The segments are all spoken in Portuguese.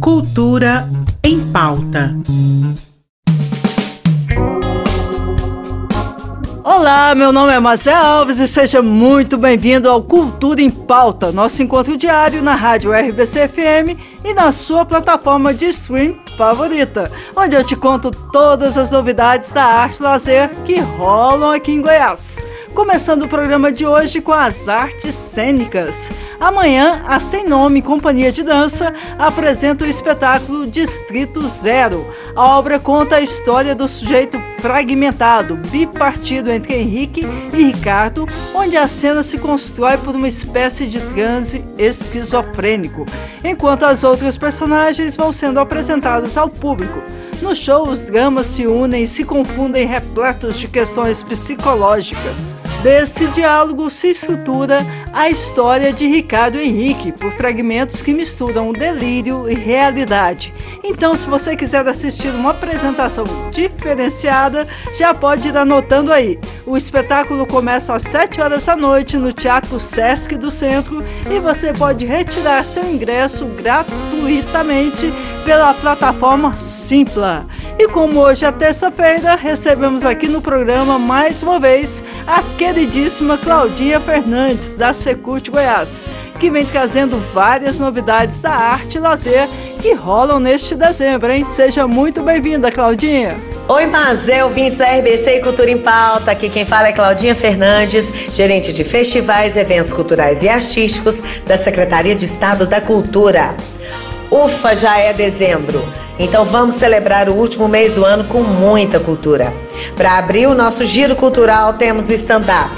Cultura em pauta. Olá, meu nome é Marcelo Alves e seja muito bem-vindo ao Cultura em Pauta, nosso encontro diário na rádio RBC FM e na sua plataforma de stream favorita, onde eu te conto todas as novidades da arte lazer que rolam aqui em Goiás. Começando o programa de hoje com as artes cênicas. Amanhã, a Sem Nome Companhia de Dança apresenta o espetáculo Distrito Zero. A obra conta a história do sujeito fragmentado, bipartido entre Henrique e Ricardo, onde a cena se constrói por uma espécie de transe esquizofrênico, enquanto as outras personagens vão sendo apresentadas ao público. No show, os dramas se unem e se confundem repletos de questões psicológicas. Desse diálogo se estrutura a história de Ricardo Henrique, por fragmentos que misturam delírio e realidade. Então, se você quiser assistir uma apresentação diferenciada, já pode ir anotando aí. O espetáculo começa às 7 horas da noite no Teatro Sesc do Centro e você pode retirar seu ingresso gratuitamente pela plataforma Simpla. E como hoje é terça-feira, recebemos aqui no programa mais uma vez a queridíssima Claudinha Fernandes, da Secult Goiás, que vem trazendo várias novidades da arte e lazer que rolam neste dezembro, hein? Seja muito bem-vinda, Claudinha! Oi, Mazel, ouvintes da RBC Cultura em Pauta. Aqui quem fala é Claudinha Fernandes, gerente de festivais, eventos culturais e artísticos da Secretaria de Estado da Cultura. Ufa, já é dezembro. Então vamos celebrar o último mês do ano com muita cultura. Para abrir o nosso giro cultural, temos o stand-up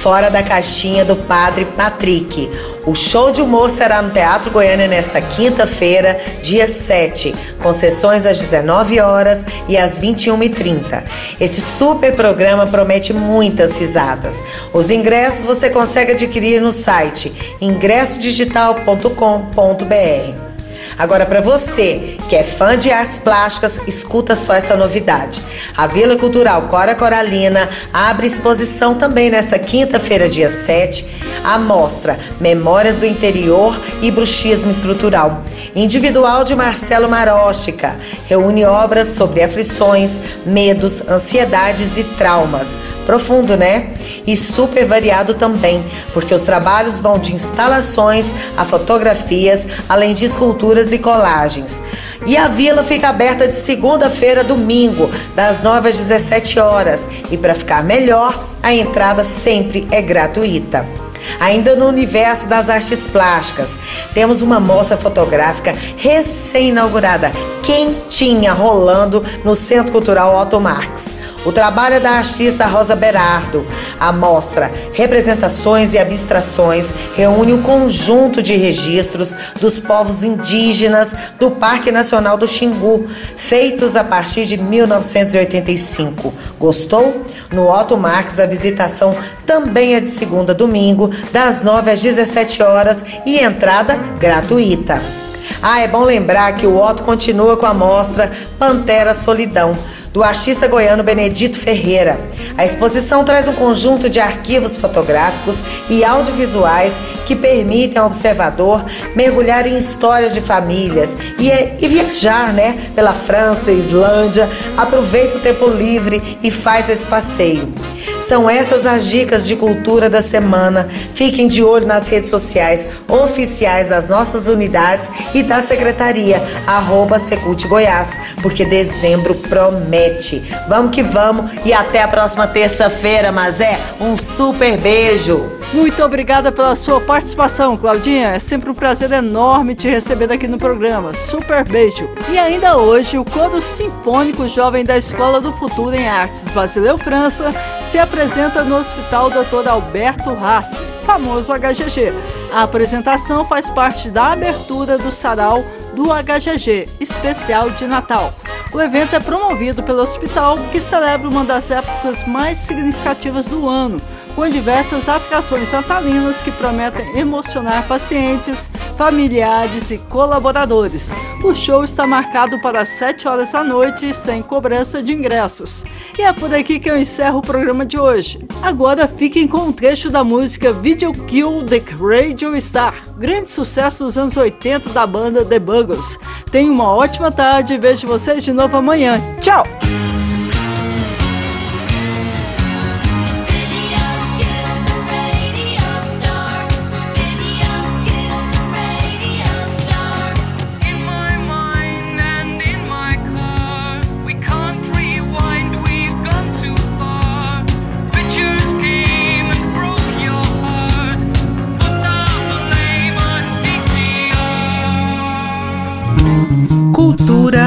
Fora da Caixinha do Padre Patrick. O show de humor será no Teatro Goiânia nesta quinta-feira, dia 7, com sessões às 19 horas e às 21h30. Esse super programa promete muitas risadas. Os ingressos você consegue adquirir no site ingressodigital.com.br. Agora, para você que é fã de artes plásticas, escuta só essa novidade. A Vila Cultural Cora Coralina abre exposição também nesta quinta-feira, dia 7, a mostra Memórias do Interior e Bruxismo Estrutural, individual de Marcelo Maróstica. Reúne obras sobre aflições, medos, ansiedades e traumas. Profundo, né? E super variado também, porque os trabalhos vão de instalações a fotografias, além de esculturas e colagens. E a vila fica aberta de segunda-feira a domingo, das 9 às 17 horas. E para ficar melhor, a entrada sempre é gratuita. Ainda no universo das artes plásticas, temos uma mostra fotográfica recém-inaugurada, quentinha, rolando no Centro Cultural Otto Marx. O trabalho é da artista Rosa Berardo. A mostra Representações e Abstrações reúne o conjunto de registros dos povos indígenas do Parque Nacional do Xingu, feitos a partir de 1985. Gostou? No Otto Marx, a visitação também é de segunda a domingo, das 9 às 17 horas e entrada gratuita. Ah, é bom lembrar que o Otto continua com a mostra Pantera Solidão do artista goiano Benedito Ferreira. A exposição traz um conjunto de arquivos fotográficos e audiovisuais que permitem ao observador mergulhar em histórias de famílias e, e viajar né, pela França e Islândia. Aproveita o tempo livre e faz esse passeio. São essas as dicas de cultura da semana. Fiquem de olho nas redes sociais oficiais das nossas unidades e da Secretaria, arroba Secult Goiás, porque dezembro promete. Vamos que vamos e até a próxima terça-feira, mas é um super beijo! Muito obrigada pela sua participação, Claudinha. É sempre um prazer enorme te receber aqui no programa. Super beijo. E ainda hoje, o Coro Sinfônico Jovem da Escola do Futuro em Artes Basileu França se apresenta no Hospital Dr. Alberto Rassi, famoso HGG. A apresentação faz parte da abertura do sarau do HGG, especial de Natal. O evento é promovido pelo hospital, que celebra uma das épocas mais significativas do ano, com diversas atrações natalinas que prometem emocionar pacientes, familiares e colaboradores. O show está marcado para 7 horas da noite, sem cobrança de ingressos. E é por aqui que eu encerro o programa de hoje. Agora fiquem com um trecho da música Video Kill the Radio Star, grande sucesso dos anos 80 da banda The Buggles. Tenham uma ótima tarde e vejo vocês de novo amanhã. Tchau!